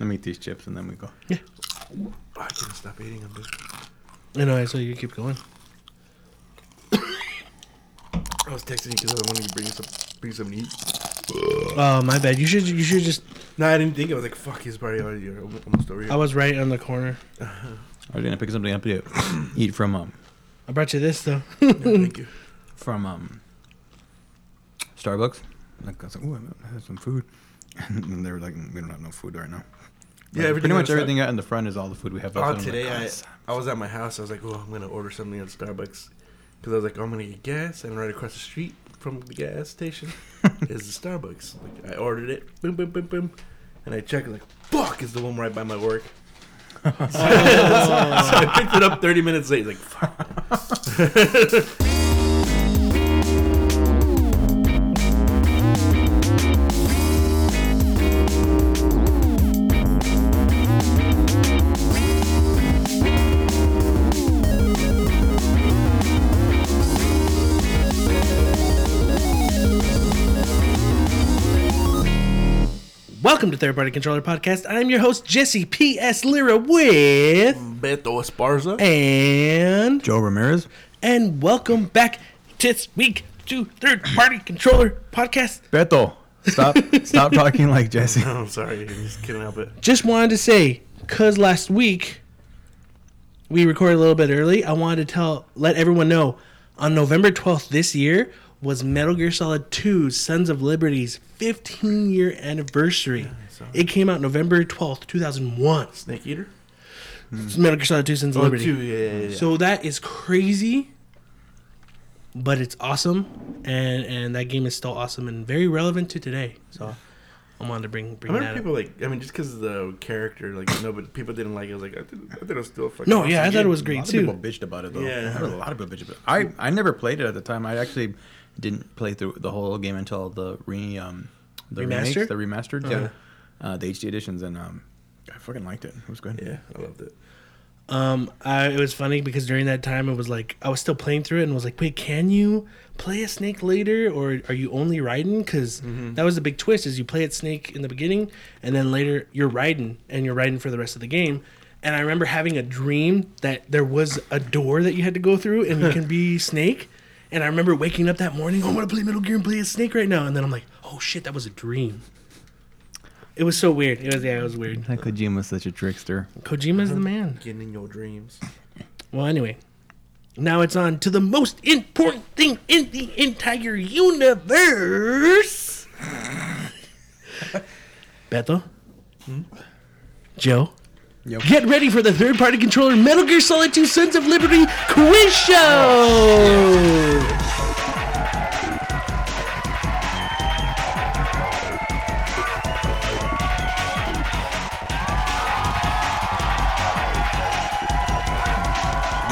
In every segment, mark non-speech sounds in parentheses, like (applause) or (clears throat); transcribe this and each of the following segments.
Let me eat these chips and then we go. Oh, I can't stop eating them, dude. I know. I saw you keep going. I was texting you because I wanted to bring you some, bring you something to eat. Oh, my bad. You should. You should just. No, I didn't think. I was like, fuck, he's probably already almost over here. I was right on the corner. I was gonna pick something up to (coughs) eat from um I brought you this though. Yeah, thank you. from um Starbucks. Like I was like, ooh, I have some food, (laughs) and they were like, mm, we don't have no food right now. Yeah, everything pretty much everything out in the front is all the food we have. Oh, left. I'm today like, oh, I I was at my house. I was like, oh, I'm gonna order something at Starbucks because I was like, oh, I'm gonna get gas, and right across the street from the gas station (laughs) is the Starbucks. Like, I ordered it, boom, boom, boom, boom, and I checked, like, fuck, is the one right by my work. (laughs) so, I picked it up 30 minutes late. Like, fuck. Welcome to Third Party Controller Podcast. I'm your host Jesse P.S. Lira with Beto Esparza. and Joe Ramirez. and welcome back this week to Third Party Controller Podcast. Beto, stop, stop talking like Jesse. Oh, (laughs) I'm sorry. I just couldn't help it. Just wanted to say, cause last week we recorded a little bit early. I wanted to tell, let everyone know, on November 12th this year was Metal Gear Solid 2: Sons of Liberty's 15 year anniversary. saw it came out November 12th, 2001. Snake Eater? It's Metal Gear Solid 2: Sons of Oh, Liberty. two, yeah, yeah, yeah. So that is crazy, but it's awesome, and and that game is still awesome and very relevant to today. So I wanted to bring bring that remember up. people like, I mean, just because of the character, like, no, but people didn't like it. I was like, I, did, I thought it was still a fucking. No, awesome yeah, I thought game. it was A great lot of people bitched about it though. Yeah. I heard a lot of people bitch about it. I, I never played it at the time. I actually didn't play through the whole game until the re um the remakes, Remastered? the remastered, Uh-huh. yeah, uh, the HD editions, and um, I fucking liked it. It was good. Yeah, I loved it. Um, I, it was funny because during that time it was like I was still playing through it and was like, wait, can you play a snake later, or are you only Raiden? Because that was the big twist: is you play it snake in the beginning, and then later you're Raiden, and you're Raiden for the rest of the game. And I remember having a dream that there was a door that you had to go through, and you can be snake. And I remember waking up that morning, oh, I want to play Metal Gear and play a snake right now. And then I'm like, oh shit, that was a dream. It was so weird. It was yeah, it was weird. That Kojima's such a trickster. Kojima's the man. Getting in your dreams. Well, anyway, now it's on to the most important thing in the entire universe. (laughs) Beto, hmm? Joe, Yep. get ready for the third-party controller Metal Gear Solid 2: Sons of Liberty quiz show.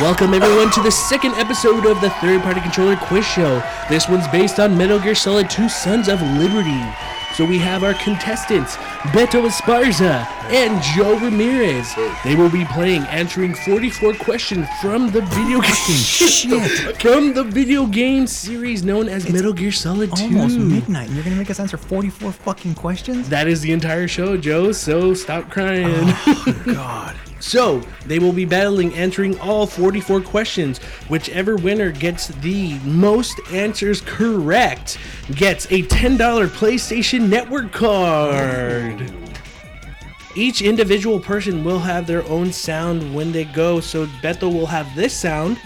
Welcome everyone to the second episode of the Third Party Controller Quiz Show. This one's based on Metal Gear Solid 2 Sons of Liberty. So we have our contestants, Beto Esparza and Joe Ramirez. They will be playing, answering 44 questions from the video game (laughs) Shit. from the video game series known as Metal Gear Solid 2. Almost midnight. and You're gonna make us answer 44 fucking questions? That is the entire show, Joe, so stop crying. Oh, (laughs) God. So, they will be battling answering all 44 questions. Whichever winner gets the most answers correct gets a $10 PlayStation Network card. Each individual person will have their own sound when they go. So, Beto will have this sound,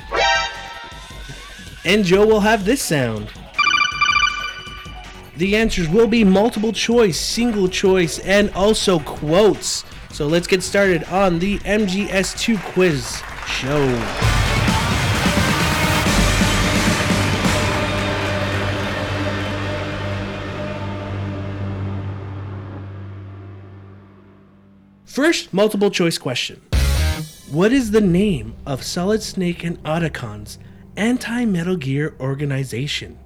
and Joe will have this sound. The answers will be multiple choice, single choice, and also quotes. So let's get started on the MGS2 quiz show. First, multiple choice question. What is the name of Solid Snake and Otacon's anti Metal Gear organization?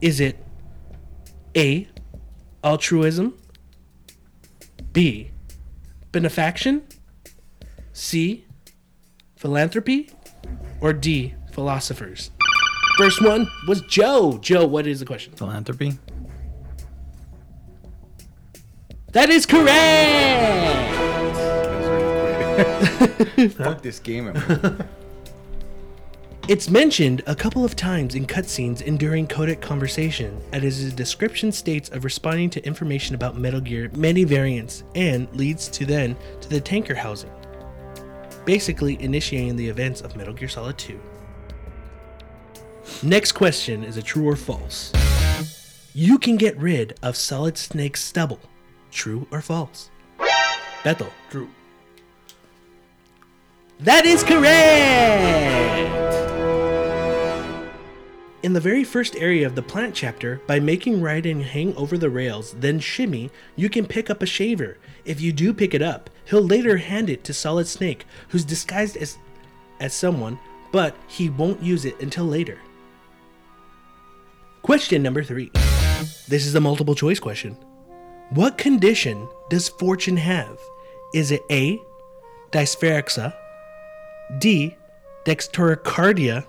Is it A. Altruism, B. Benefaction, C. Philanthropy, or D. Philosophers? First one was Joe. Joe, what is the question? Philanthropy? That is correct! (laughs) Fuck this game. It's mentioned a couple of times in cutscenes and during codec conversation, as a description states of responding to information about Metal Gear many variants and leads to then to the tanker housing, basically initiating the events of Metal Gear Solid 2. Next question is a true or false. You can get rid of Solid Snake's stubble. True or false? Beto. True. That is correct! In the very first area of the plant chapter, by making Raiden hang over the rails, then shimmy, you can pick up a shaver. If you do pick it up, he'll later hand it to Solid Snake, who's disguised as as someone, but he won't use it until later. Question number 3. This is a multiple choice question. What condition does Fortune have? Is it A, dyspharexa, D, dextrocardia,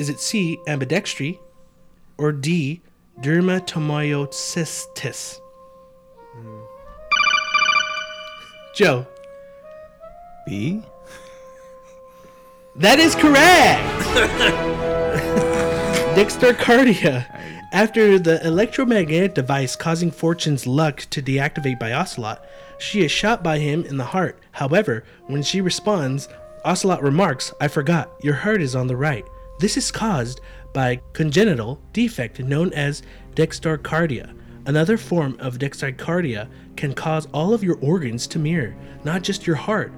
is it C, ambidextry, or D, dermatomyositis? Hmm. Joe, B? that is correct! (laughs) Dextrocardia. After the electromagnetic device causing Fortune's luck to deactivate by Ocelot, she is shot by him in the heart. However, when she responds, Ocelot remarks, I forgot, your heart is on the right. This is caused by congenital defect known as dextrocardia. Another form of dextrocardia can cause all of your organs to mirror, not just your heart.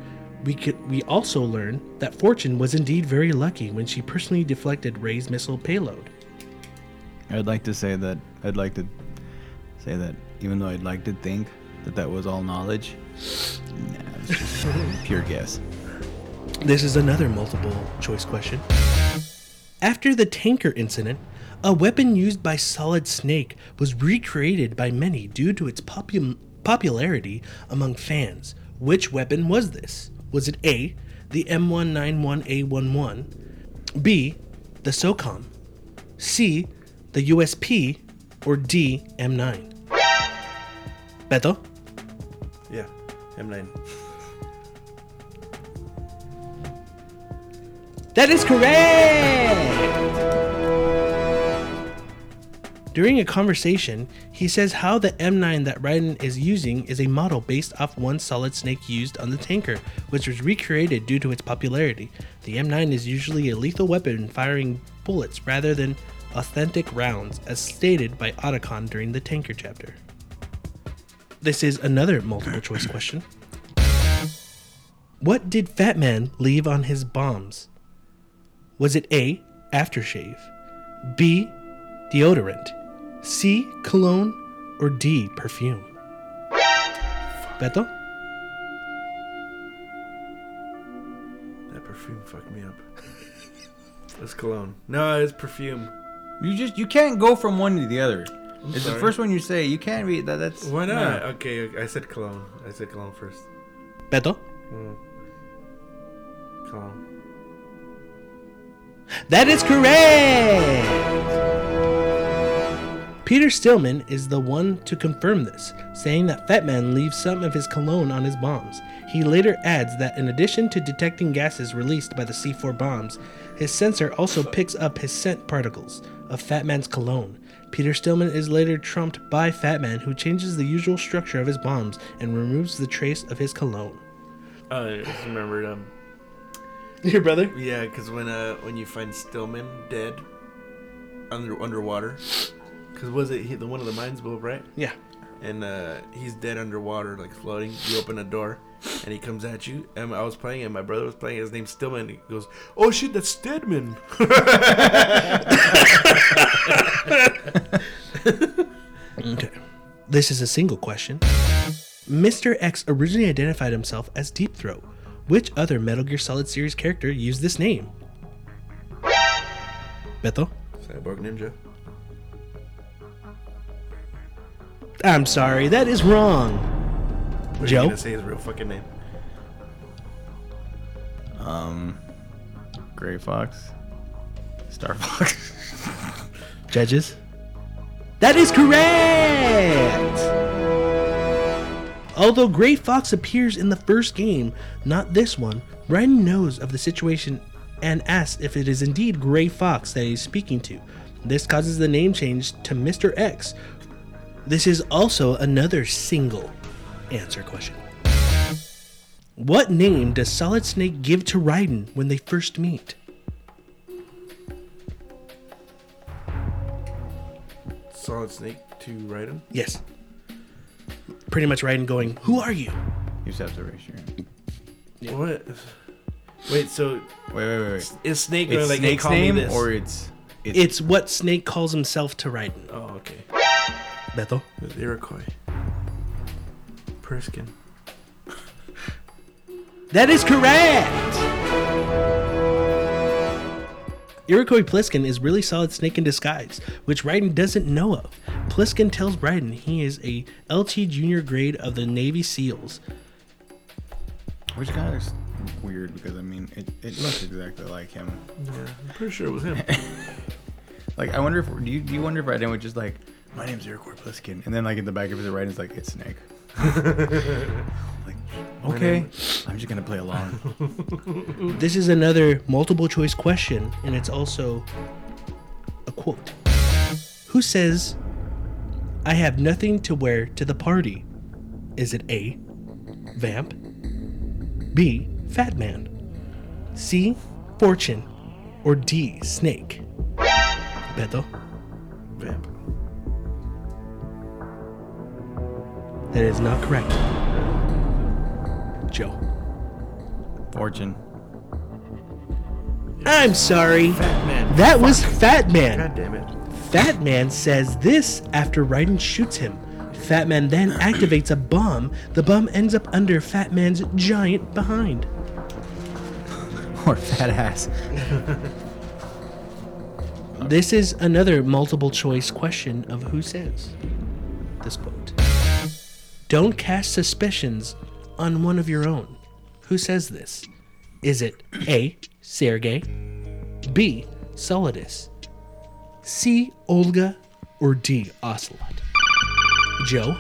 We could, we also learn that Fortune was indeed very lucky when she personally deflected Ray's missile payload. I'd like to say that I'd like to say that even though I'd like to think that that was all knowledge, nah, it's just pure guess. This is another multiple choice question. After the tanker incident, a weapon used by Solid Snake was recreated by many due to its popu- popularity among fans. Which weapon was this? Was it A, the M1911A1, B, the SOCOM, C, the USP, or D, M9? Beto? Yeah. M9. (laughs) That is correct! During a conversation, he says how the M9 that Raiden is using is a model based off one Solid Snake used on the tanker, which was recreated due to its popularity. The M9 is usually a lethal weapon firing bullets rather than authentic rounds, as stated by Otacon during the tanker chapter. This is another multiple choice question. What did Fat Man leave on his bombs? Was it A, aftershave, B, deodorant, C, cologne, or D, perfume? Beto? That perfume fucked me up. (laughs) It's cologne. No, it's perfume. You just you can't go from one to the other. it's the first one you say. You can't read that. That's Why not? no. Okay, I said cologne. I said cologne first. Beto? Mm. Cologne. That is correct! Peter Stillman is the one to confirm this, saying that Fat Man leaves some of his cologne on his bombs. He later adds that in addition to detecting gases released by the C4 bombs, his sensor also picks up his scent particles of Fatman's cologne. Peter Stillman is later trumped by Fatman, who changes the usual structure of his bombs and removes the trace of his cologne. I just remembered. Um, (laughs) Your brother? yeah, because when uh when you find Stillman dead under underwater, because was it he, the one of the mines blew up, right? Yeah. and uh, he's dead underwater, like floating. You open a door, and he comes at you. And I was playing, and my brother was playing. His name's Stillman. He goes, "Oh shit, that's Stedman." (laughs) Okay. This is a single question. Mr. X originally identified himself as Deep Throat. Which other Metal Gear Solid series character used this name? Beto? Cyborg Ninja. I'm sorry, that is wrong. What are Joe? you gonna say his real fucking name? Um, Gray Fox, Star Fox. (laughs) Judges? That is correct! Although Gray Fox appears in the first game, not this one, Raiden knows of the situation and asks if it is indeed Gray Fox that he is speaking to. This causes the name change to Mr. X. This is also another single answer question. What name does Solid Snake give to Raiden when they first meet? Solid Snake to Raiden. Yes. Pretty much Raiden going, Who are you? You just have to raise your hand. What? Wait, so Wait, wait, wait, wait. is Snake gonna It's like Snake's call me name, this? or it's it's, It's what Snake calls himself to Raiden. oh, okay. Beto? With Iroquois. Pliskin. That is correct! Iroquois Pliskin is really solid Snake in disguise, which Raiden doesn't know of. Pliskin tells Raiden he is a LT junior grade of the Navy SEALs. which kind of weird because I mean it, it looks exactly like him. Yeah, I'm pretty sure it was him. (laughs) Like I wonder if do you do you wonder if Raiden would just like my name's Iroquois Pliskin and then like in the back of his Raiden's like it's Snake. (laughs) (laughs) like okay, (laughs) I'm just gonna play along. (laughs) This is another multiple choice question, and it's also a quote. Who says, I have nothing to wear to the party? Is it A, Vamp, B, Fat Man, C, Fortune, or D, Snake? Beto, Vamp. that is not correct. Joe. Fortune. I'm sorry. Fat man. That was Fat Man. God damn it. Fat Man says this after Raiden shoots him. Fat Man then (clears throat) activates a bomb. The bomb ends up under Fat Man's giant behind. (laughs) Or fat ass. (laughs) This is another multiple choice question of who says this quote. Don't cast suspicions on one of your own. Who says this? Is it A. Sergey, B. Solidus, C. Olga, or D. Ocelot? Joe?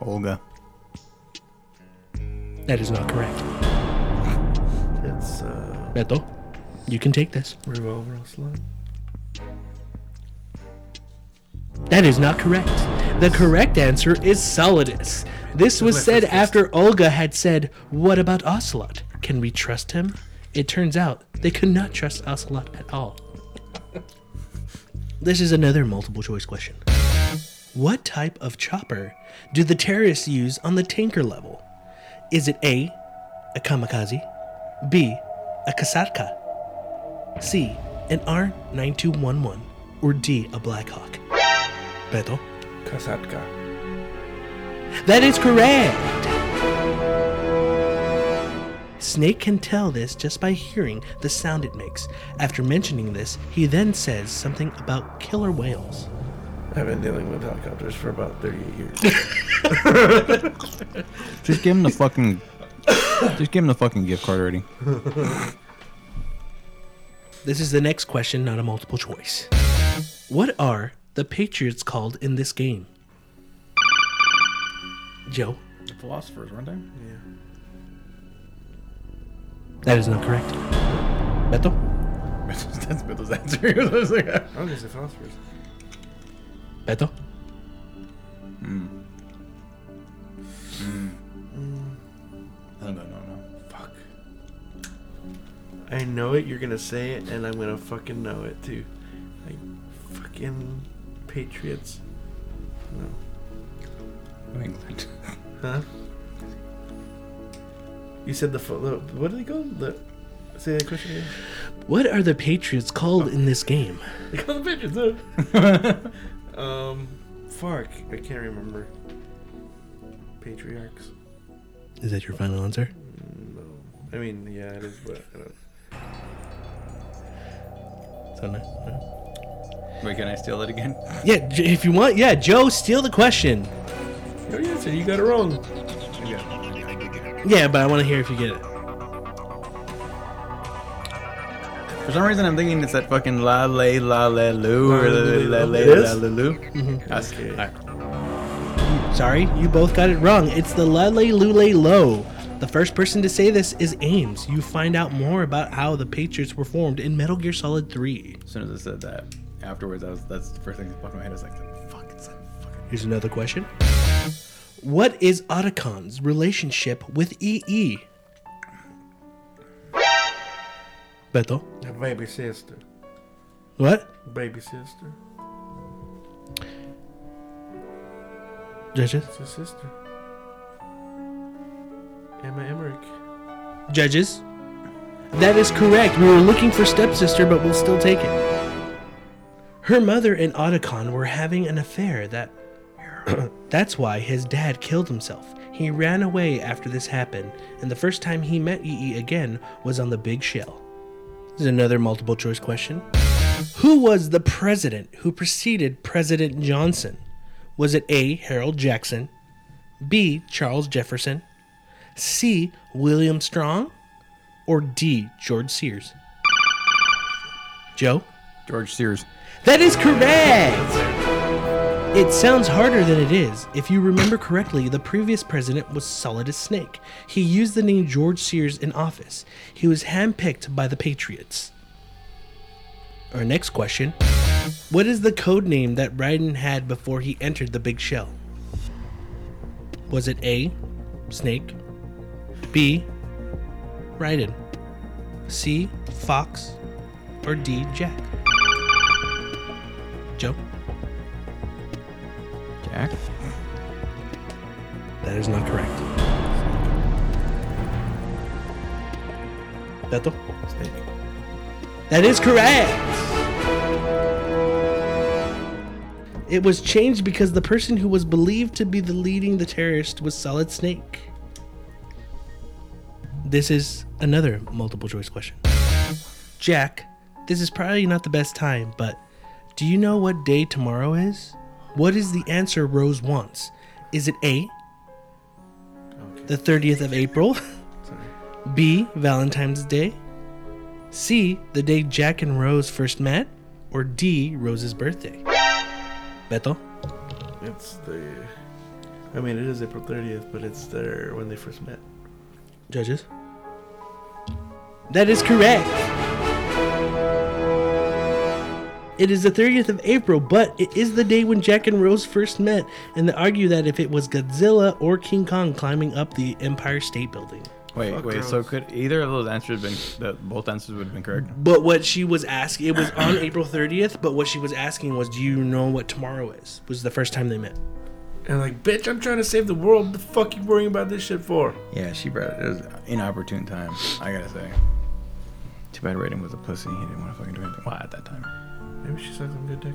Olga. That is not correct. It's uh Beto, you can take this. Revolver Slot. That is not correct. The correct answer is Solidus. This was said after Olga had said, What about Ocelot? Can we trust him? It turns out they could not trust Ocelot at all. (laughs) This is another multiple choice question. What type of chopper do the terrorists use on the tanker level? Is it A, a kamikaze, B, a kasatka, C, an R 9211, or D, a Black Hawk? Kasatka. That is correct! Snake can tell this just by hearing the sound it makes. After mentioning this, he then says something about killer whales. I've been dealing with helicopters for about 38 years. (laughs) Just give him the fucking. just give him the fucking gift card already. This is the next question, not a multiple choice. What are the Patriots called in this game? Joe? The philosophers, weren't they? yeah. That is not correct. Beto? (laughs) That's Biddle's answer. (laughs) I was like, I was gonna say philosophers. Beto? Hmm. Hmm. Hmm. no, no, no, no. Fuck. I know it, you're gonna say it, and I'm gonna fucking know it too. Like, fucking Patriots. No. New England. (laughs) Huh? You said the, the what do they call the? Say that question again. What are the Patriots called in this game? (laughs) They call the Patriots. Huh? (laughs) um, fuck, I can't remember. Patriarchs. Is that your final answer? No, I mean yeah, it is, but I don't. So no, no. Wait, can I steal it again? (laughs) Yeah, J- if you want, yeah, Joe, steal the question. Oh yeah, so you got it wrong. Yeah, but I want to hear if you get it. For some reason, I'm thinking it's that fucking la lay la la loo or la la lay This? la la loo. Mm-hmm. That's Okay. alright. Sorry, you both got it wrong. It's the Lele Lule Low. The first person to say this is Ames. You find out more about how the Patriots were formed in Metal Gear Solid 3. As soon as I said that, afterwards, I was that's the first thing that popped in my head. I was like, fuck, it's that fucking. Here's another question. What is Otacon's relationship with EE? Beto. A baby sister. What? Baby sister. Judges? It's a sister. Emma Emmerich. Judges? That is correct. We were looking for stepsister, but we'll still take it. Her mother and Otacon were having an affair that. (coughs) That's why his dad killed himself. He ran away after this happened, and the first time he met EE again was on the Big Shell. This is another multiple choice question. Who was the president who preceded President Johnson? Was it A. Harold Jackson, B. Charles Jefferson, C. William Strong, or D. George Sears? Joe? George Sears. That is correct! It sounds harder than it is. If you remember correctly, the previous president was Solidus Snake. He used the name George Sears in office. He was handpicked by the Patriots. Our next question What is the code name that Raiden had before he entered the big shell? Was it A. Snake, B. Raiden, C. Fox, or D. Jack? Joe? Jack. That is not correct. Beto? Snake. That is correct! It was changed because the person who was believed to be the leading the terrorist was Solid Snake. This is another multiple choice question. Jack, this is probably not the best time, but do you know what day tomorrow is? What is the answer Rose wants? Is it A, the 30th of April? (laughs) B, Valentine's Day? C, the day Jack and Rose first met? Or D, Rose's birthday? Beto? It's the. I mean, it is April 30th, but it's their when they first met. Judges? That is correct. It is the 30th of April, but it is the day when Jack and Rose first met, and they argue that if it was Godzilla or King Kong climbing up the Empire State Building. Wait, Fuck wait. So could either of those answers been that both answers would have been correct? But what she was asking, it was on (coughs) April 30th, but what she was asking was, do you know what tomorrow is? Was the first time they met. And like, bitch, I'm trying to save the world. The fuck you worrying about this shit for? Yeah, she brought it. It was an inopportune time. I gotta say. Too bad Raiden was a pussy. He didn't want to fucking do anything. Why at that time. Maybe she sucks some good dick.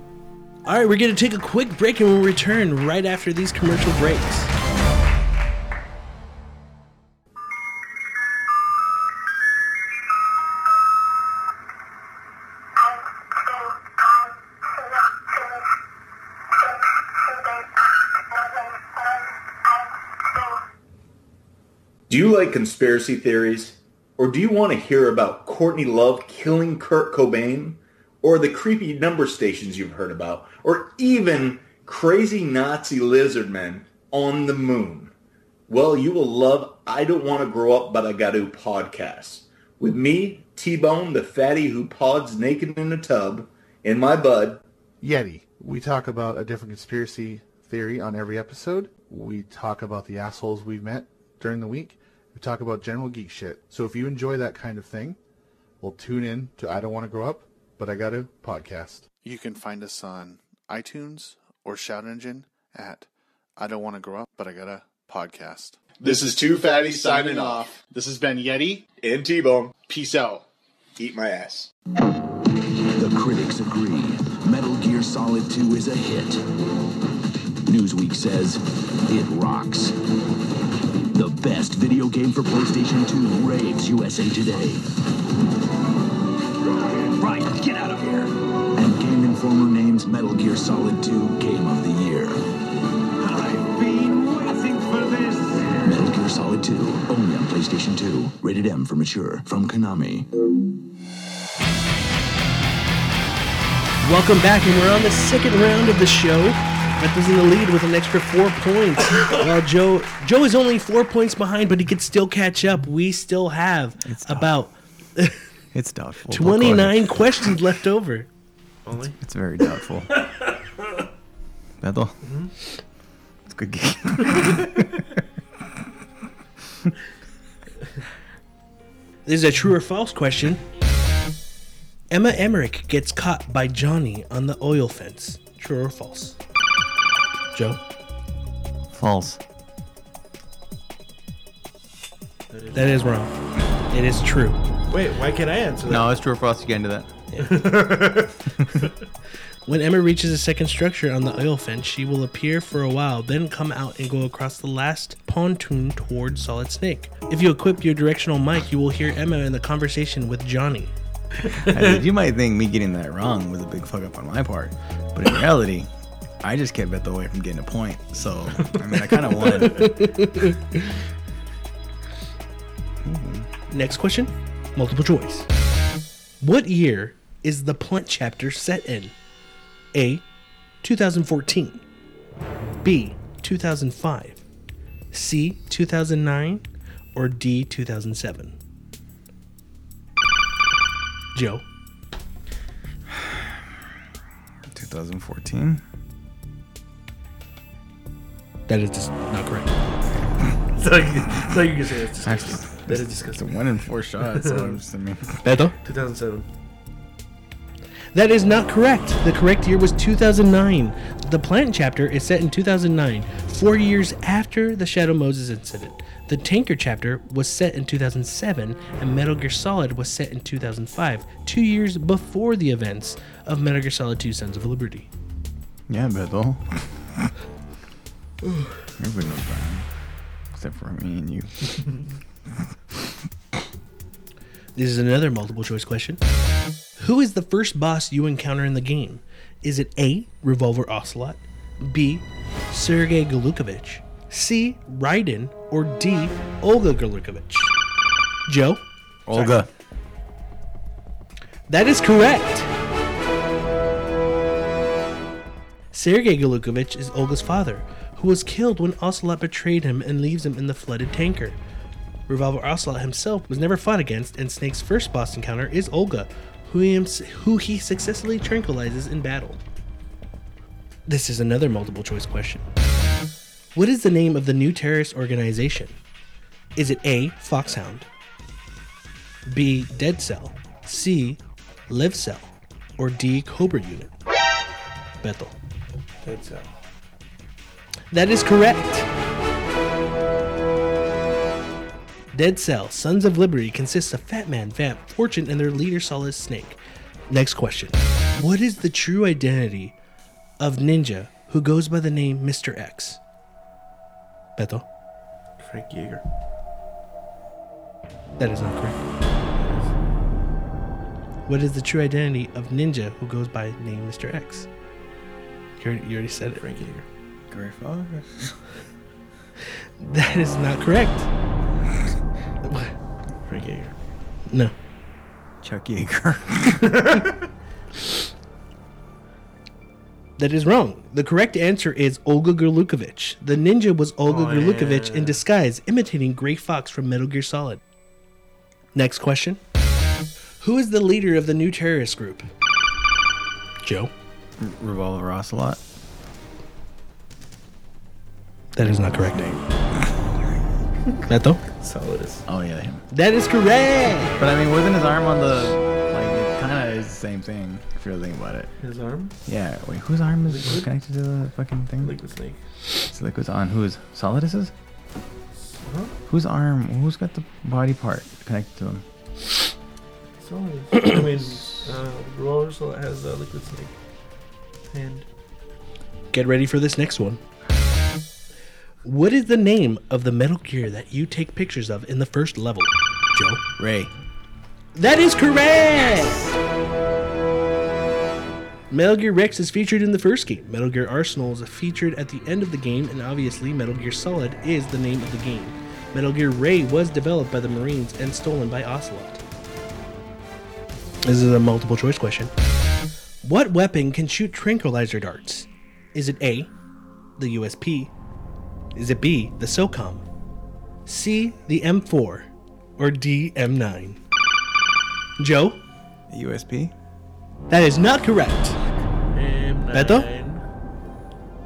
All right, we're going to take a quick break and we'll return right after these commercial breaks. Do you like conspiracy theories? Or do you want to hear about Courtney Love killing Kurt Cobain? Or the creepy number stations you've heard about? Or even crazy Nazi lizard men on the moon? Well, you will love I Don't Want to Grow Up But I Got to podcast. With me, T-Bone, the fatty who pods naked in a tub, and my bud, Yeti. We talk about a different conspiracy theory on every episode. We talk about the assholes we've met during the week. We talk about general geek shit. So if you enjoy that kind of thing, well, tune in to I Don't Want to Grow Up, but I Got a podcast. You can find us on iTunes or Shout Engine at I Don't Want to Grow Up, but I Got a podcast. this is Two Fatty signing off, This has been Yeti. and T-Bone, Peace out. eat my ass. The critics agree. Metal Gear Solid 2 is a hit. Newsweek says it rocks. The best video game for PlayStation 2 raves USA Today. Informer Metal Gear Solid 2 Game of the Year. I've been waiting for this. Metal Gear Solid 2, only on PlayStation 2. Rated M for mature. From Konami. Welcome back, and we're on the second round of the show. Beto's in the lead with an extra four points. (laughs) while Joe Joe is only four points behind, but he could still catch up. We still have It's about It's doubtful. but go ahead. 29 questions left over. Only. It's very doubtful. (laughs) Beto. Mm-hmm. It's a good game. (laughs) This is a true or false question. Emma Emmerich gets caught by Johnny on the oil fence. True or false? Joe? False. That is wrong. It is true. Wait, why can't I answer that? No, it's true or false. You get into that. (laughs) When Emma reaches a second structure on the oil fence, she will appear for a while, then come out and go across the last pontoon towards Solid Snake. If you equip your directional mic, you will hear Emma in the conversation with Johnny. (laughs) I- you might think me getting that wrong was a big fuck up on my part, but in reality, I just kept Beto away from getting a point. So I mean, I kind of won. (laughs) Next question, multiple choice. What year is the plant chapter set in? A. 2014. B. 2005. C. 2009. Or D. 2007. Joe. 2014. That is just not correct. (laughs) So you, so you can say it's Actually, disgusting. That is it's a disgusting. one in four shots. So I'm just, I mean, Beto? 2007. That is not correct. The correct year was 2009. The plant chapter is set in 2009, four years after the Shadow Moses incident. The tanker chapter was set in 2007, and Metal Gear Solid was set in 2005, two years before the events of Metal Gear Solid 2 Sons of Liberty. yeah, Beto. Everybody knows that. Except for me and you. (laughs) This is another multiple choice question. Who is the first boss you encounter in the game? Is it A. Revolver Ocelot, B. Sergei Gurlukovich, C. Raiden, or D. Olga Gurlukovich? Joe? Olga. That is correct. Sergei Gurlukovich is Olga's father, who was killed when Ocelot betrayed him and leaves him in the flooded tanker. Revolver Ocelot himself was never fought against, and Snake's first boss encounter is Olga, who he, who he successfully tranquilizes in battle. This is another multiple choice question. What is the name of the new terrorist organization? Is it A. Foxhound, B. Dead Cell, C. Live Cell, or D. Cobra Unit? Beto. Dead Cell. That is correct. Dead Cell, Sons of Liberty consists of Fat Man, Vamp, Fortune, and their leader Solid Snake. Next question. What is the true identity of Ninja who goes by the name Mr. X? Beto. Frank Jaeger. That is not correct. What is the true identity of Ninja who goes by name Mr. X? You already, you already said it. Frank Jaeger. Gray Fox. (laughs) That is not correct. Frank Jaeger. No. Chuck Yeager. That is wrong. The correct answer is Olga Gurlukovich. The ninja was Olga Oh, Gurlukovich yeah. in disguise, imitating Gray Fox from Metal Gear Solid. Next question. Who is the leader of the new terrorist group? Joe. Revolver Ocelot. That is not correct. Solidus. Oh yeah, him. That is correct. But I mean, wasn't his arm on the like? It kind of is the same thing if you really think about it. His arm? Yeah. Wait, whose arm is connected to the fucking thing? Liquid Snake. It's Liquid's on whose? Solidus's? Huh? Whose arm? Who's got the body part connected to him? Solid. (coughs) I mean, uh, Roller Solid has uh, Liquid Snake. hand. Get ready for this next one. What is the name of the Metal Gear that you take pictures of in the first level? Joe. Ray. That is correct! Metal Gear Rex is featured in the first game. Metal Gear Arsenal is featured at the end of the game, and obviously, Metal Gear Solid is the name of the game. Metal Gear Ray was developed by the Marines and stolen by Ocelot. This is a multiple choice question. What weapon can shoot tranquilizer darts? Is it A, the USP? Is it B, the SOCOM? C, the M4? Or D, M9? Joe? USP. That is not correct. M9. Beto?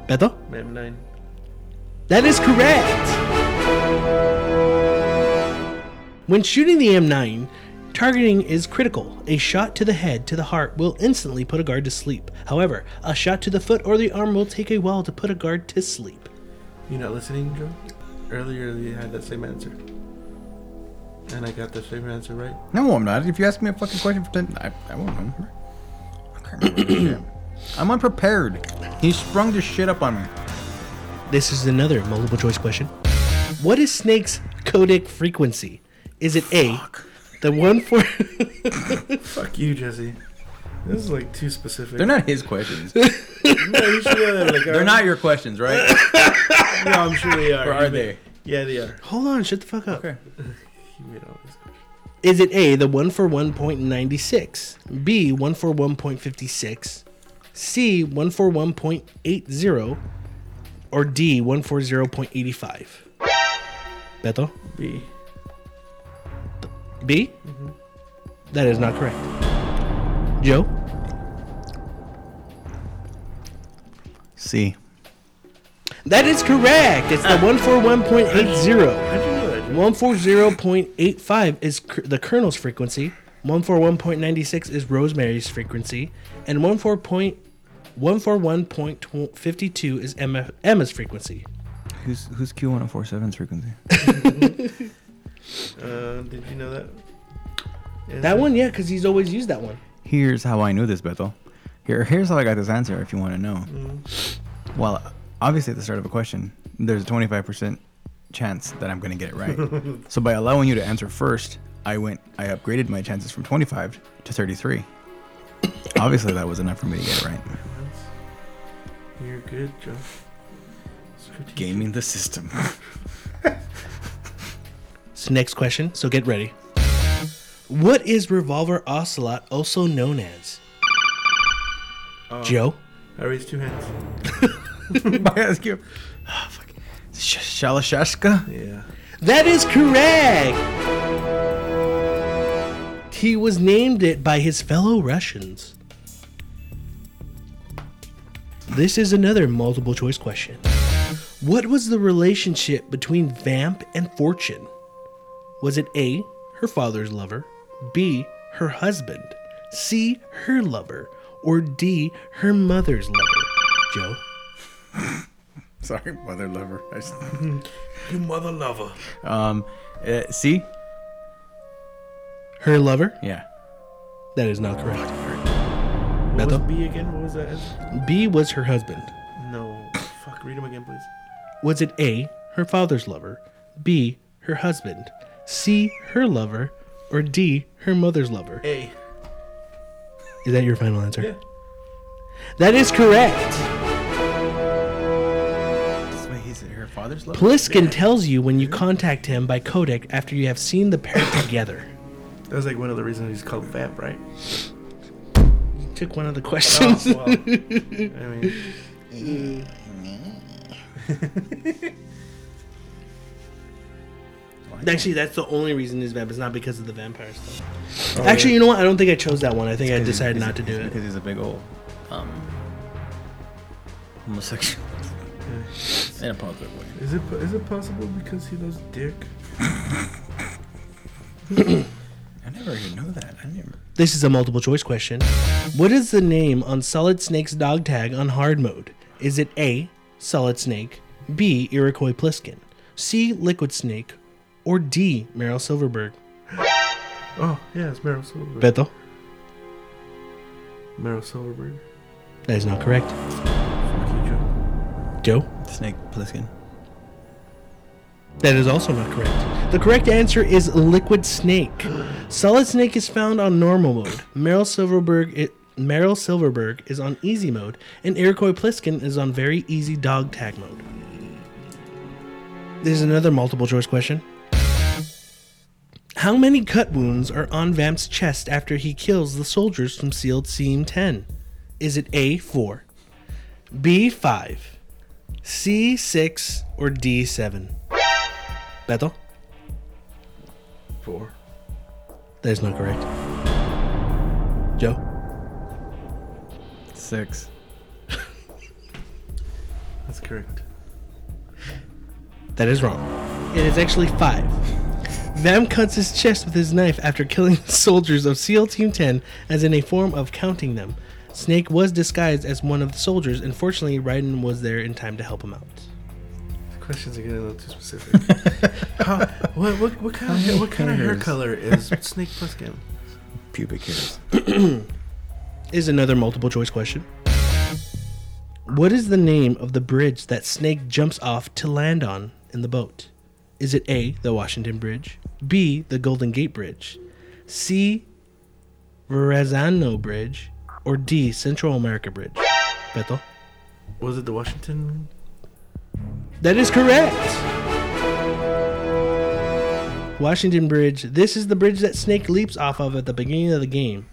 Beto? M9. That is correct. When shooting the M9, targeting is critical. A shot to the head to the heart will instantly put a guard to sleep. However, a shot to the foot or the arm will take a while to put a guard to sleep. You not listening, Joe? Earlier you had that same answer. And I got the same answer right. No, I'm not. If you ask me a fucking question for ten, I, I won't remember. I can't remember (coughs) I'm unprepared. He sprung this shit up on me. This is another multiple choice question. What is Snake's codec frequency? Is it A, the one for (laughs) (laughs) Fuck you, Jesse. This is like too specific. They're not his questions. (laughs) No, you should know that, like, They're not your questions, right? No, I'm sure they are. Or are they? Yeah, they are. Hold on, shut the fuck up. Okay. (laughs) You made all this. Is it A, the 1 for 1.96, B, 1 for 1.56, C, 1 for 1.80, or D, 1 for 0.85? Beto? B. B? Mm-hmm. That is not correct. Joe? C. That is correct. It's the one four one point eight zero. How'd you know it? One four zero point eight five is cr- the colonel's frequency. 141.96 is Rosemary's frequency, and 141 141.52 is Emma, Emma's frequency. Who's who's Q1047's frequency? (laughs) Uh, did you know that? Is That it- one, yeah, because he's always used that one. Here's how I knew this, Beto. Here, here's how I got this answer. If you want to know, well, obviously at the start of a question, there's a 25% chance that I'm going to get it right. (laughs) so by allowing you to answer first, I went, I upgraded my chances from 25 to 33. obviously, that was enough for me to get it right. You're good, Joe. Strategic. Gaming the system. (laughs) So next question. So get ready. What is Revolver Ocelot also known as? Uh, Joe. I raised two hands. (laughs) (laughs) You. Oh, fuck. Sh- Shalashaska? Yeah. That is correct. He was named it by his fellow Russians. This is another multiple choice question. What was the relationship between Vamp and Fortune? Was it A, her father's lover, B, her husband, C, her lover, or D, her mother's lover? Joe? (laughs) Sorry, mother lover. I just- (laughs) You mother lover. um, uh, C? Her lover? Yeah. That is not correct. What was Beto? B again? What was that? B was her husband. No. Fuck. Read them again, please. Was it A, her father's lover, B, her husband, C, her lover, or D, her mother's lover? A. Is that your final answer? Yeah. That is correct. Wait, he's her father's lover? Pliskin tells you when you contact him by codec after you have seen the pair (coughs) together. That was like one of the reasons he's called Vamp, right? You took one of the questions. Oh, well. (laughs) I mean, (laughs) Actually, that's the only reason he's vamp. It's not because of the vampire stuff. Oh, Actually, you know what? I don't think I chose that one. I think I decided not to do it. Because he's a big old, um, homosexual. In a positive way. is it is it possible because he loves dick? I never even know that. I never. This is a multiple choice question. What is the name on Solid Snake's dog tag on hard mode? Is it A, Solid Snake, B, Iroquois Pliskin, C, Liquid Snake, or D, Meryl Silverburgh? Oh yeah, it's Meryl Silverburgh. Beto? Meryl Silverburgh. That is not correct. Joe. Snake Plissken. That is also not correct. The correct answer is Liquid Snake. Solid Snake is found on normal mode. Meryl Silverburgh it, Meryl Silverburgh is on easy mode, and Iroquois Pliskin is on very easy dog tag mode. There's another multiple choice question. How many cut wounds are on Vamp's chest after he kills the soldiers from SEAL Team 10? Is it A, 4, B, 5, C6 or D7? Beto? Four. That is not correct. Joe? Six. (laughs) That's correct. That is wrong. It is actually five. Vamp cuts his chest with his knife after killing the (laughs) soldiers of SEAL Team 10 as in a form of counting them. Snake was disguised as one of the soldiers, and fortunately, Raiden was there in time to help him out. The Questions are getting a little too specific. (laughs) How, what, what, what kind of hair, what kind of hair color is (laughs) Snake Plissken? Pubic hairs. (clears throat) Is another multiple choice question. What is the name of the bridge that Snake jumps off to land on in the boat? Is it A, the Washington Bridge, B, the Golden Gate Bridge, C, Verrazano Bridge, or D, Central America Bridge? Beto? Was it the Washington? That is correct. Washington Bridge. This is the bridge that Snake leaps off of at the beginning of the game.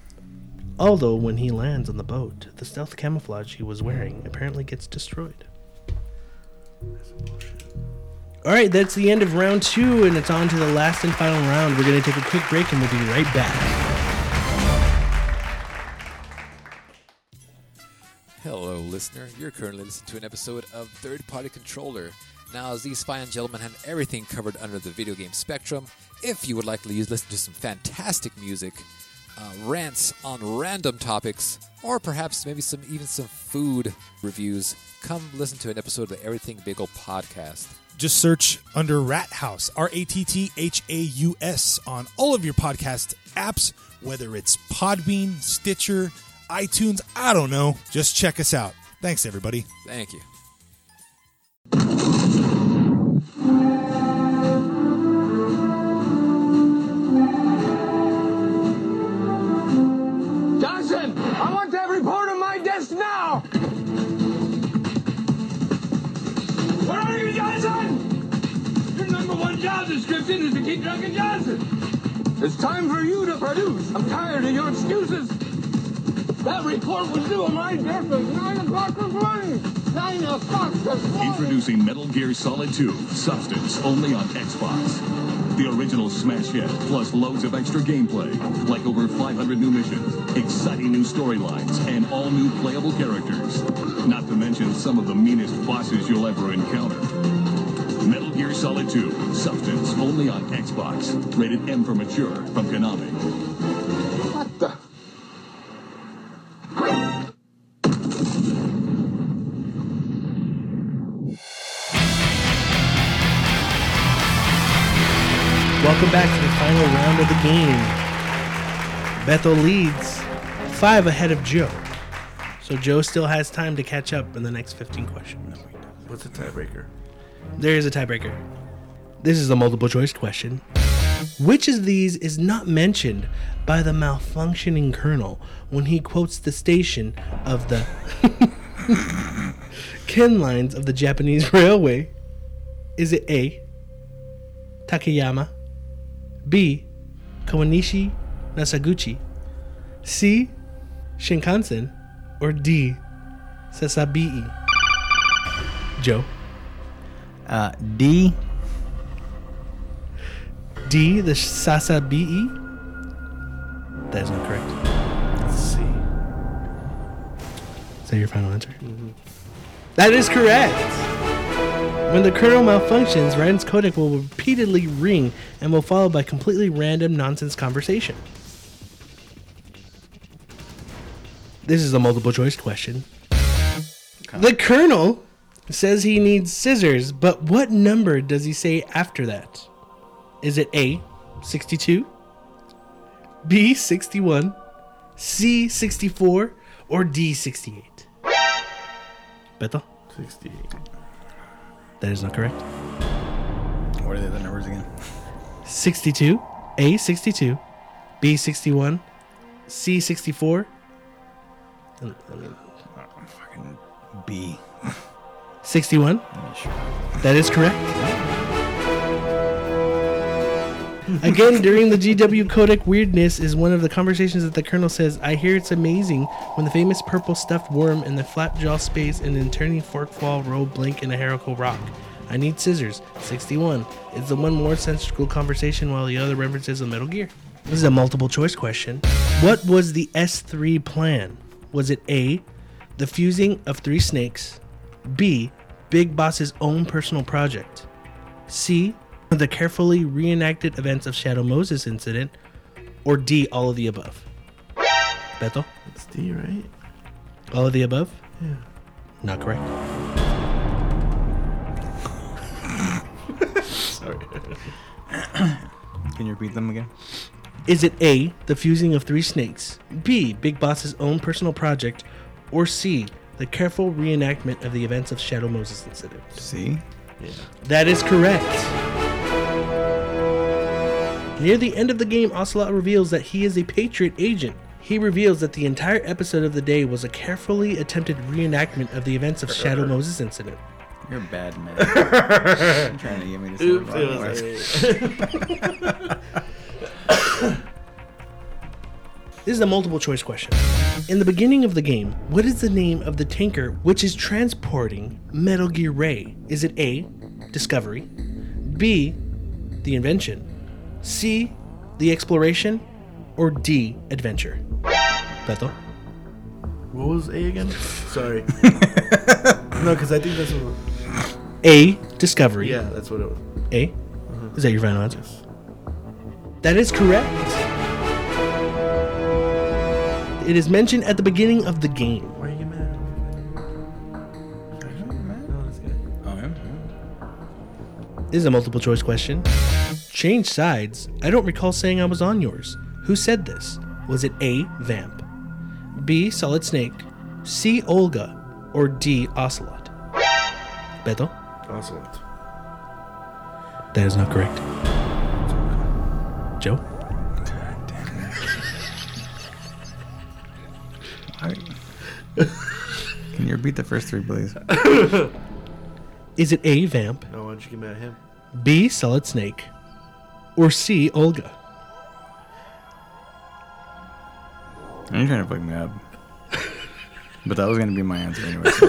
Although, when he lands on the boat, the stealth camouflage he was wearing apparently gets destroyed. All right, that's the end of round two, and it's on to the last and final round. We're going to take a quick break and we'll be right back. Hello, listener. You're currently listening to an episode of Third Party Controller. Now, as these fine gentlemen have everything covered under the video game spectrum, if you would like to listen to some fantastic music, uh, rants on random topics, or perhaps maybe some even some food reviews, come listen to an episode of the Everything Bagel podcast. Just search under Rat House, R A T T H A U S, on all of your podcast apps, whether it's Podbean, Stitcher, iTunes, I don't know. Just check us out. Thanks, everybody. Thank you. Johnson, I want to report on my desk now. Where are you, Johnson? Your number one job description is to keep Duncan Johnson. It's time for you to produce. I'm tired of your excuses. That report was due on my desk at 9 o'clock this morning. 9 o'clock this morning. Introducing Metal Gear Solid 2 Substance only on Xbox. The original smash hit, plus loads of extra gameplay, like over 500 new missions, exciting new storylines, and all new playable characters. Not to mention some of the meanest bosses you'll ever encounter. Metal Gear Solid 2 Substance only on Xbox. Rated M for mature from Konami. What the? Welcome back to the final round of the game. Beto leads five ahead of Joe. So Joe still has time to catch up in the next 15 questions. What's the tiebreaker? There is a tiebreaker. This is a multiple choice question. Which of these is not mentioned by the malfunctioning colonel when he quotes the station of the (laughs) ken lines of the Japanese (laughs) railway? Is it A. Takayama, B. Kawanishi Nasaguchi, C. Shinkansen, or D. Sasabii? Joe. Uh, D. D, the Sasabii? That is not correct. C. Is that your final answer? That is correct. When the colonel malfunctions, Raiden's codec will repeatedly ring and will followed by completely random nonsense conversation. This is a multiple choice question. The colonel says he needs scissors, but what number does he say after that? Is it A, 62, B, 61, C, 64, or D, 68? Beto? 68. That is not correct. What are the other numbers again? 62, A, 62, B, 61, C, 64. and- Fucking B. 61. Sure. That is correct. (laughs) Again, during the GW Codec weirdness is one of the conversations that the Colonel says, I hear it's amazing when the famous purple stuffed worm in the flapjaw space and then turning forkfall robe blink in a Harroco rock. I need scissors. 61. It's the one more sensical conversation while the other references the Metal Gear. This is a multiple choice question. What was the S3 plan? Was it A, the fusing of three snakes, B, Big Boss's own personal project, C, (laughs) the carefully reenacted events of Shadow Moses incident, or D, all of the above? Beto? It's D, right? All of the above? Yeah. Not correct. Sorry. (laughs) Can you repeat them again? Is it A, the fusing of three snakes, B, Big Boss's own personal project, or C, the careful reenactment of the events of Shadow Moses incident? See? Yeah. That is correct. Near the end of the game, Ocelot reveals that he is a Patriot agent. He reveals that the entire episode of the day was a carefully attempted reenactment of the events of (laughs) Shadow Moses incident. You're a bad man. (laughs) Trying to get me to Oops, it was. (laughs) This is a multiple choice question. In the beginning of the game, what is the name of the tanker which is transporting Metal Gear Ray? Is it A, Discovery, B, the invention, C, the exploration, or D, adventure? Beto? What was A again? (laughs) Sorry. (laughs) no, because I think that's what. A, Discovery. Yeah, that's what it was. A? Uh-huh. Is that your final answer? Yes. That is correct. It is mentioned at the beginning of the game. Why are you mad? No, that's good. Oh, yeah? This is a multiple choice question. Change sides. I don't recall saying I was on yours. Who said this? Was it A. Vamp, B. Solid Snake, C. Olga, or D. Ocelot? Beto? Ocelot. That is not correct. Joe? (laughs) Can you repeat the first three, please? (coughs) Is it A. Vamp, No, why don't you get mad at him? B. Solid Snake, or C. Olga? You're trying to fuck me up. (laughs) But that was gonna be my answer anyway. So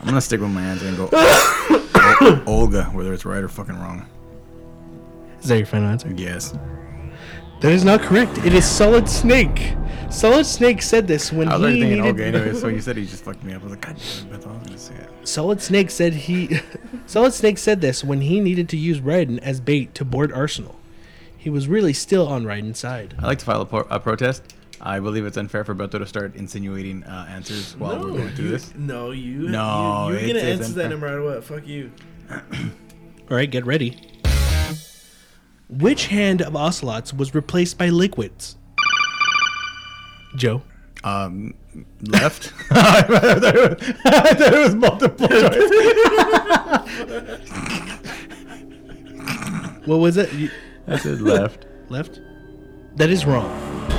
I'm gonna stick with my answer and go (coughs) Olga, whether it's right or fucking wrong. Is that your final answer? Yes. That is not correct. It is Solid Snake. Solid Snake said this when I was he already thinking needed. Olga anyway, so you said he just fucked me up. I was like, God damn it, I was gonna say it. Solid Snake said he. (laughs) Solid Snake said this when he needed to use Raiden as bait to board Arsenal. He was really still on Raiden's side. I'd like to file a, pro- a protest. I believe it's unfair for Beto to start insinuating uh, answers while we're going through you, this. No, you. No, you, you're it's- gonna it's answer that unfair. no matter what. Fuck you. (clears throat) All right, get ready. Which hand of Ocelot's was replaced by Liquid's? Joe. Um, left. (laughs) (laughs) I thought it was multiple choice. What was it? You- I said left. left? That is wrong.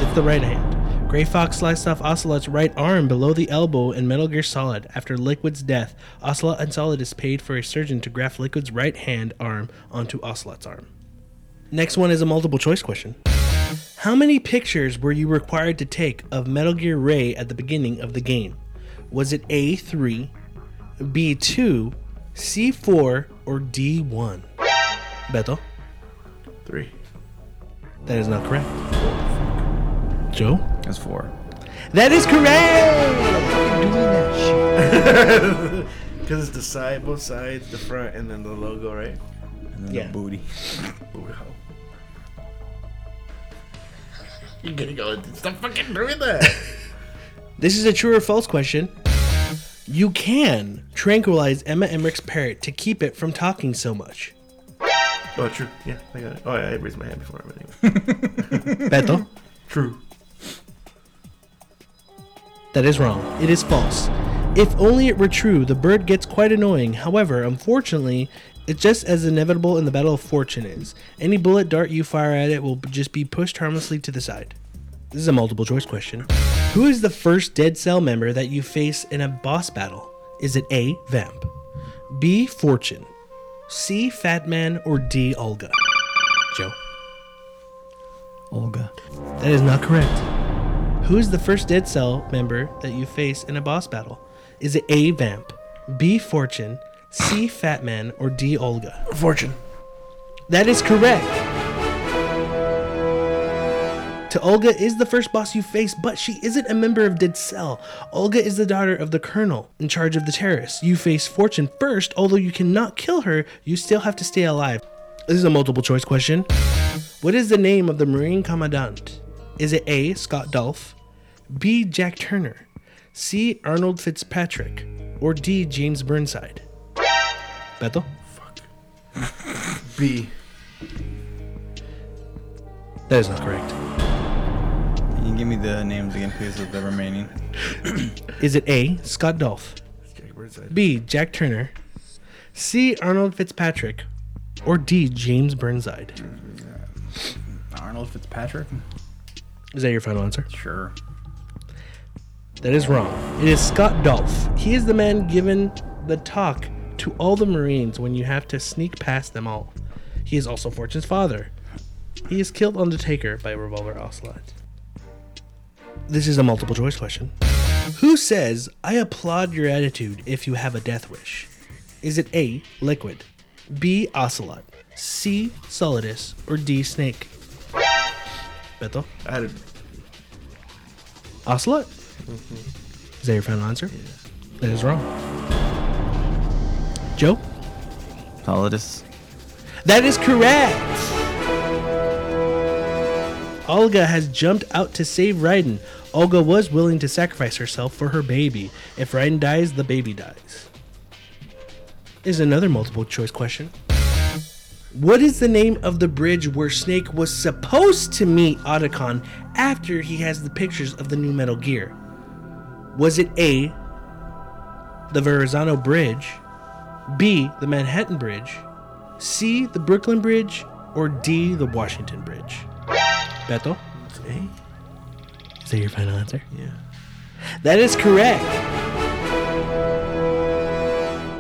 It's the right hand. Gray Fox sliced off Ocelot's right arm below the elbow in Metal Gear Solid. After Liquid's death, Ocelot and Solidus paid for a surgeon to graft Liquid's right hand arm onto Ocelot's arm. Next one is a multiple choice question. How many pictures were you required to take of Metal Gear Ray at the beginning of the game? Was it A3, B2, C4, or D1? Beto? Three. That is not correct. Joe? That's four. That is correct! (laughs) Because it's the side, both sides, the front, and then the logo, right? And then Yeah. the booty. Wow. You're gonna go. Stop fucking doing that. (laughs) This is a true or false question. You can tranquilize Emma Emmerich's parrot to keep it from talking so much. oh, true. Yeah, I got it. Oh, yeah, I raised my hand before. But anyway. (laughs) (laughs) Beto? true. That is wrong. It is false. If only it were true, the bird gets quite annoying. However, unfortunately, it's just as inevitable in the Battle of Fortune is. Any bullet dart you fire at it will just be pushed harmlessly to the side. This is a multiple choice question. Who is the first Dead Cell member that you face in a boss battle? Is it A. Vamp, B. Fortune, C. Fat Man, or D. Olga? Joe. Olga. That is not correct. Who is the first Dead Cell member that you face in a boss battle? Is it A. Vamp, B. Fortune, C. Fat Man, or D. Olga? Fortune. That is correct. To Olga is the first boss you face, but she isn't a member of Dead Cell. Olga is the daughter of the colonel in charge of the terrorists. You face Fortune first, although you cannot kill her, you still have to stay alive. This is a multiple choice question. What is the name of the Marine Commandant? Is it A. Scott Dolph, B. Jack Turner, C. Arnold Fitzpatrick, or D. James Burnside? Beto? B. That is not correct. Can you give me the names again, please, of the remaining? (coughs) Is it A. Scott Dolph, B. Jack Turner, C. Arnold Fitzpatrick, or D. James Burnside? Arnold Fitzpatrick? Is that your final answer? Sure. That is wrong. It is Scott Dolph. He is the man given the talk to all the Marines when you have to sneak past them all. He is also Fortune's father. He is killed on the Taker by Revolver Ocelot. This is a multiple choice question. Who says, I applaud your attitude if you have a death wish? Is it A. Liquid, B. Ocelot, C. Solidus, or D. Snake? Beto? I had a Ocelot? Is that your final answer? That is wrong. Joe? Solidus. That is correct! Olga has jumped out to save Raiden. Olga was willing to sacrifice herself for her baby. If Raiden dies, the baby dies. Is another multiple choice question. What is the name of the bridge where Snake was supposed to meet Otacon after he has the pictures of the new Metal Gear? Was it A, the Verrazano Bridge, B, the Manhattan Bridge, C, the Brooklyn Bridge, or D, the Washington Bridge? Beto? it's A. Is that your final answer? Yeah. That is correct.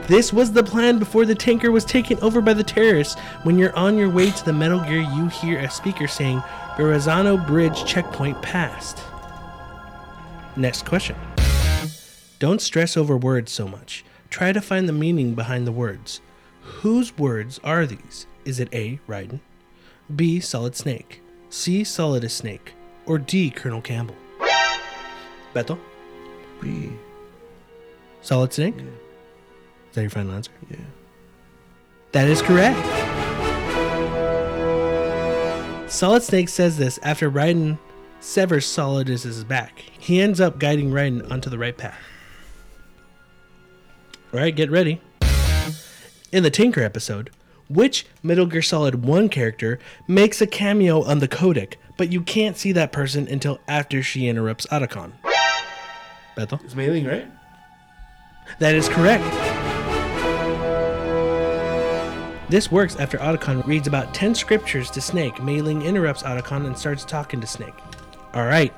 This was the plan before the tanker was taken over by the terrorists. When you're on your way to the Metal Gear, you hear a speaker saying, Verrazano Bridge checkpoint passed. Next question. Don't stress over words so much. Try to find the meaning behind the words. Whose words are these? Is it A. Raiden, B. Solid Snake, C. Solidus Snake, or D. Colonel Campbell? Beto? B. Solid Snake? Is that your final answer? Yeah. That is correct. Solid Snake says this after Raiden severs Solidus' back. He ends up guiding Raiden onto the right path. Alright, get ready. In the Tinker episode, which Metal Gear Solid 1 character makes a cameo on the codec, but you can't see that person until after she interrupts Otacon? Beto? It's Mei Ling, right? That is correct. This works after Otacon reads about 10 scriptures to Snake. Mei Ling interrupts Otacon and starts talking to Snake. Alright,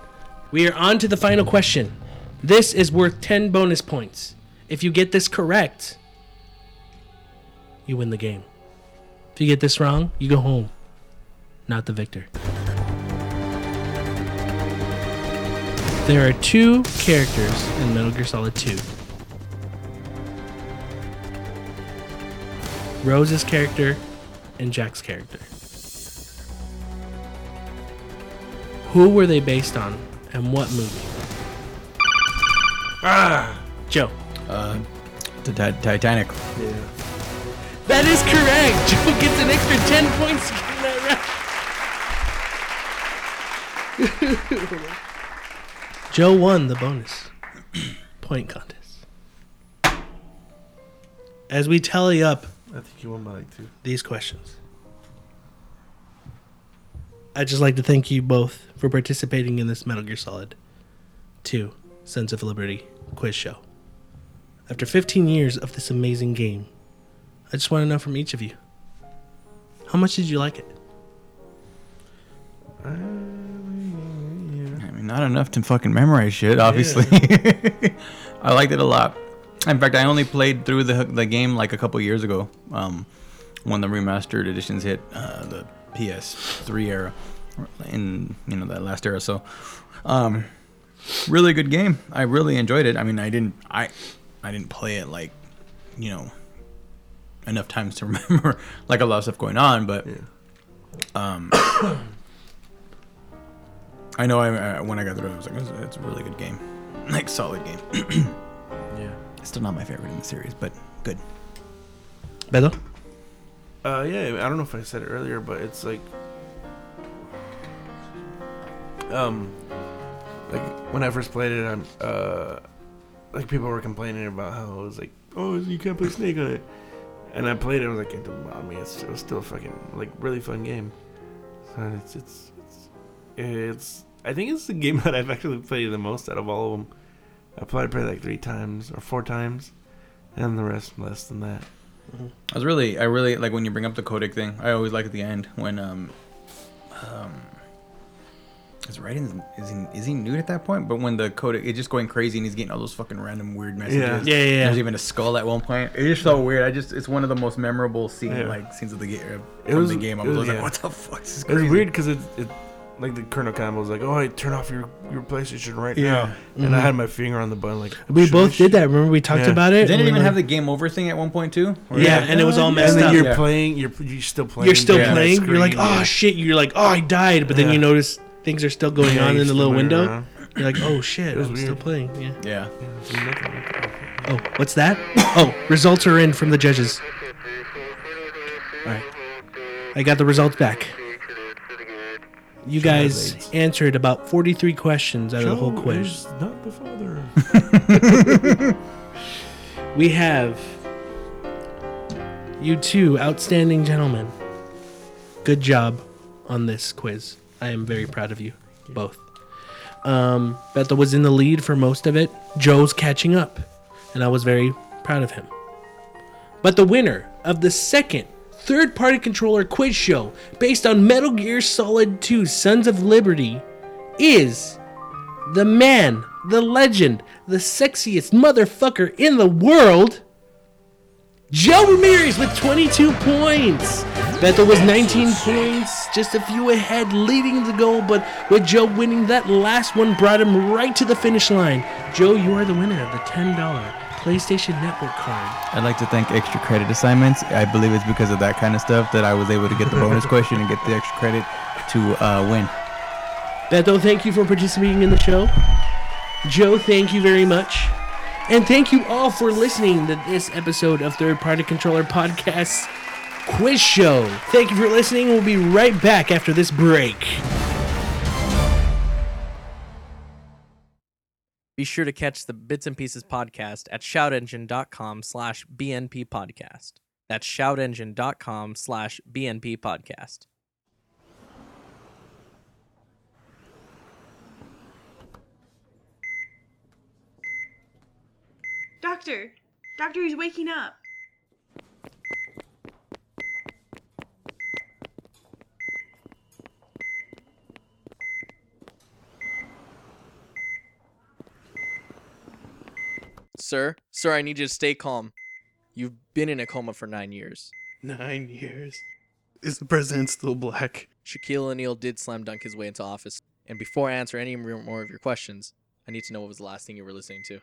we are on to the final question. This is worth 10 bonus points. If you get this correct, you win the game. If you get this wrong, you go home. Not the victor. There are two characters in Metal Gear Solid 2. Rose's character and Jack's character. Who were they based on and what movie? Ah! Joe. Uh, the Ti- Titanic. Yeah. That is correct! (laughs) Joe gets an extra 10 points to get that right. (laughs) Joe won the bonus (clears throat) point contest. As we tally up I think you won by like two. these questions. I'd just like to thank you both for participating in this Metal Gear Solid 2 Sons of Liberty quiz show. After 15 years of this amazing game, I just want to know from each of you how much did you like it? I mean, not enough to fucking memorize shit, obviously. (laughs) I liked it a lot. In fact, I only played through the the game like a couple years ago, um, when the remastered editions hit uh, the PS3 era. in you know that last era. So, um, really good game. I really enjoyed it. I mean, I didn't I I didn't play it like you know enough times to (laughs) remember like a lot of stuff going on, but um, (coughs) I know I, I when I got through, it, I was like, it's, it's a really good game, (coughs) like solid game. (coughs) Yeah. It's still not my favorite in the series, but good. Beto? Uh, yeah, I don't know if I said it earlier, but it's like, um, like when I first played it, I'm uh, like people were complaining about how it was like, oh, you can't play Snake on it, and I played it. I was like, it me. It's, it was still a fucking like really fun game. So it's it's it's it's. I think it's the game (laughs) that I've actually played the most out of all of them. I probably played like three times or four times, and the rest less than that. I was really, I really like when you bring up the codec thing. I always like at the end when um, um, is writing is he is he nude at that point? But when the codec is just going crazy and he's getting all those fucking random weird messages. Yeah, yeah, yeah. There's even a skull at one point. It's just so weird. I just it's one of the most memorable scene Yeah. like scenes of the game. It was- the game. I it was, was- like, yeah. what the fuck? This is It was crazy. weird because it, it, like the Colonel Campbell was like, "Oh, I turn off your your PlayStation right Yeah. now," and Mhm. I had my finger on the button, like We both did that. Remember we talked Yeah. about it? Didn't it even we're have the game over thing at one point too? Where Yeah, like, and it was all "Oh, messed And then up. you're Yeah. playing. You're you're still playing. You're still on playing. You're like, oh shit. You're like, oh, I died. But then you notice things are still going Yeah, on in the little window. around. You're like, oh shit, It was I'm still playing. Yeah. Yeah. Yeah, there's nothing like that. Oh, what's that? Oh, results are in from the judges. All right. I got the results back. You guys answered about 43 questions out of the whole Joe quiz. is not the father. (laughs) We have you two outstanding gentlemen. Good job on this quiz. I am very proud of you both. Um, Beto was in the lead for most of it. Joe's catching up, and I was very proud of him. But the winner of the second third party controller quiz show based on Metal Gear Solid 2 Sons of Liberty is the man, the legend, the sexiest motherfucker in the world, Joe Ramirez with 22 points. Beto was 19 points, just a few ahead, leading the goal, but with Joe winning, that last one brought him right to the finish line. Joe, you are the winner of the $10 PlayStation Network card. I'd like to thank Extra Credit Assignments. I believe it's because of that kind of stuff that I was able to get the bonus (laughs) question and get the extra credit to uh, win. Beto, thank you for participating in the show. Joe, thank you very much. And thank you all for listening to this episode of Third Party Controller Podcast Quiz Show. Thank you for listening. We'll be right back after this break. Be sure to catch the Bits and Pieces podcast at shoutengine.com slash BNP podcast. That's shoutengine.com slash BNP podcast. Doctor! Doctor, he's waking up. Sir, sir, I need you to stay calm. You've been in a coma for nine years. Nine years. Is the president still black? Shaquille O'Neal did slam dunk his way into office. And before I answer any more of your questions, I need to know what was the last thing you were listening to.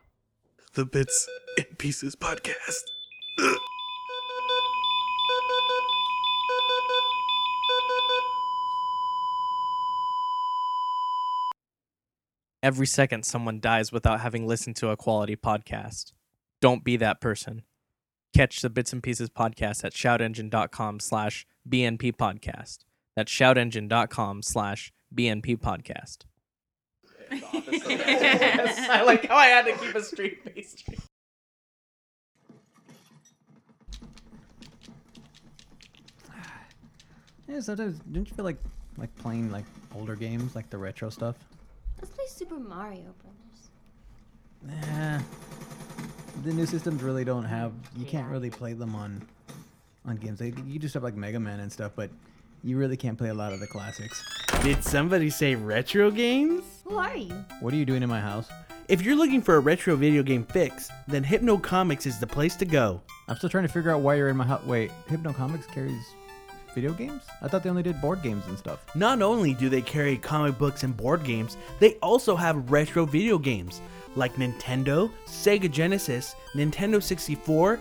The Bits and Pieces podcast. Every second someone dies without having listened to a quality podcast. Don't be that person. Catch the Bits and Pieces podcast at shoutengine.com slash BNP podcast. That's shoutengine.com slash BNP podcast. (laughs) I like how I had to keep a straight face. Yeah, sometimes don't you feel like like playing like older games, like the retro stuff? Let's play Super Mario Brothers. Nah. The new systems really don't have. You can't really play them on on games. Like, you just have like Mega Man and stuff, but you really can't play a lot of the classics. Did somebody say retro games? Who are you? What are you doing in my house? If you're looking for a retro video game fix, then Hypno Comics is the place to go. I'm still trying to figure out why you're in my house. Wait, Hypno Comics carries video games? I thought they only did board games and stuff. Not only do they carry comic books and board games, they also have retro video games like Nintendo, Sega Genesis, Nintendo 64,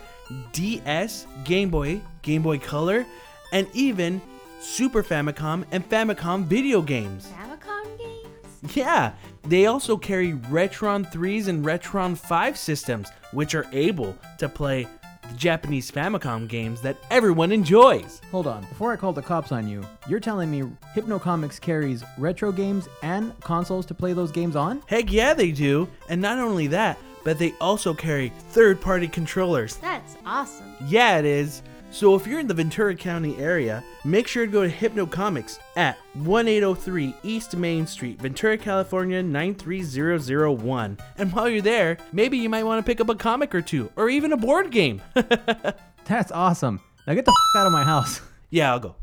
DS, Game Boy, Game Boy Color, and even Super Famicom and Famicom video games. Famicom games? (laughs) Yeah, they also carry Retron 3s and Retron 5 systems, which are able to play the Japanese Famicom games that everyone enjoys. Hold on, before I call the cops on you, you're telling me Hypnocomics carries retro games and consoles to play those games on? Heck yeah, they do. And not only that, but they also carry third party controllers. That's awesome. Yeah, it is. So if you're in the Ventura County area, make sure to go to Hypno Comics at 1803 East Main Street, Ventura, California 93001. And while you're there, maybe you might want to pick up a comic or two, or even a board game. (laughs) That's awesome. Now get the f- out of my house. yeah, I'll go.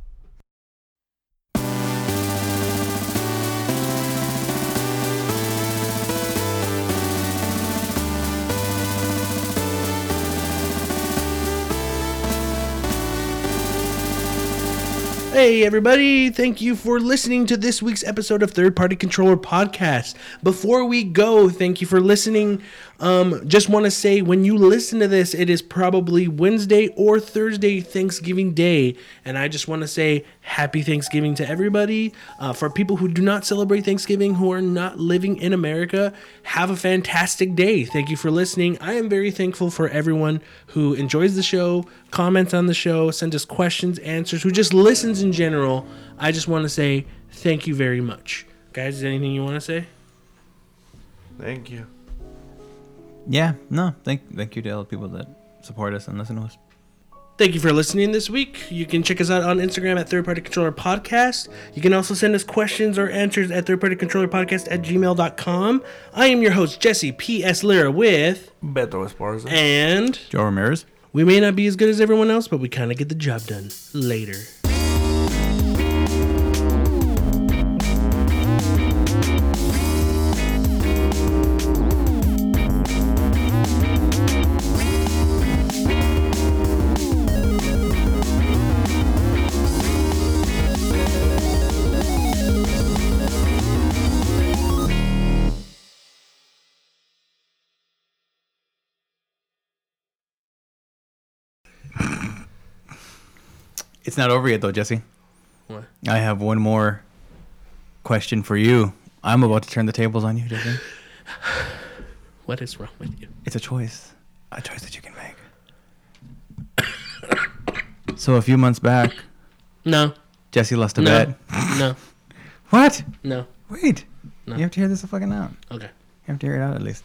Hey, everybody. Thank you for listening to this week's episode of Third Party Controller Podcast. Before we go, thank you for listening. Um, just want to say when you listen to this, it is probably Wednesday or Thursday, Thanksgiving Day. And I just want to say happy Thanksgiving to everybody. Uh, for people who do not celebrate Thanksgiving, who are not living in America, have a fantastic day. Thank you for listening. I am very thankful for everyone who enjoys the show, comments on the show, sends us questions, answers, who just listens in general. I just want to say thank you very much. Guys, is anything you want to say? Thank you. Yeah, no, thank thank you to all the people that support us and listen to us. Thank you for listening this week. You can check us out on Instagram at Third Party Controller Podcast. You can also send us questions or answers at Third Party Controller Podcast at gmail.com. I am your host, Jesse P.S. Lira, with Beto Esparza. and Joe Ramirez. we may not be as good as everyone else, but we kind of get the job done later. It's not over yet, though, Jesse. What? I have one more question for you. I'm about to turn the tables on you, Jesse. (sighs) What is wrong with you? It's a choice, a choice that you can make. (coughs) so a few months back, No, Jesse lost a No. bet. no, (laughs) What? no. Wait. No. You have to hear this fucking out. Okay. You have to hear it out at least.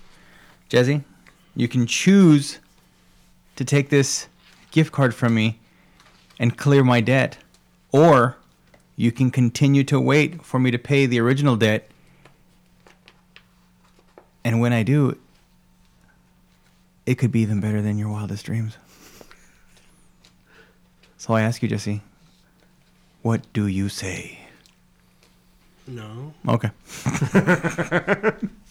Jesse, you can choose to take this gift card from me and clear my debt, or you can continue to wait for me to pay the original debt. And when I do, it could be even better than your wildest dreams. So I ask you, Jesse, what do you say? No. Okay. (laughs)